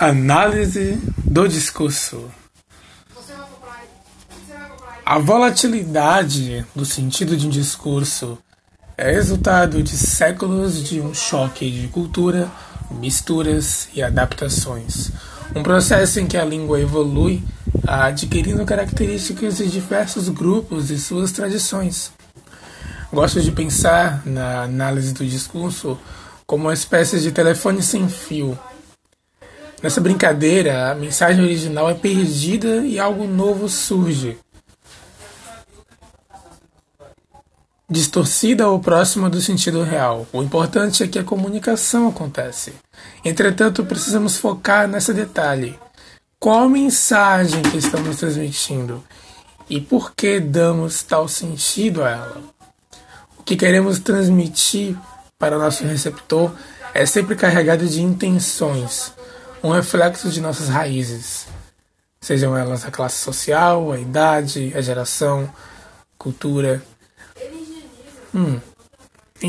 Análise do discurso. A volatilidade do sentido de um discurso é resultado de séculos de um choque de cultura, misturas e adaptações. Um processo em que a língua evolui, adquirindo características de diversos grupos e suas tradições. Gosto de pensar na análise do discurso como uma espécie de telefone sem fio Nessa brincadeira, a mensagem original é perdida e algo novo surge. Distorcida ou próxima do sentido real. O importante é que a comunicação acontece. Entretanto, precisamos focar nesse detalhe. Qual mensagem que estamos transmitindo? E por que damos tal sentido a ela? O que queremos transmitir para nosso receptor é sempre carregado de intenções um reflexo de nossas raízes, sejam elas a classe social, a idade, a geração, cultura. Hum.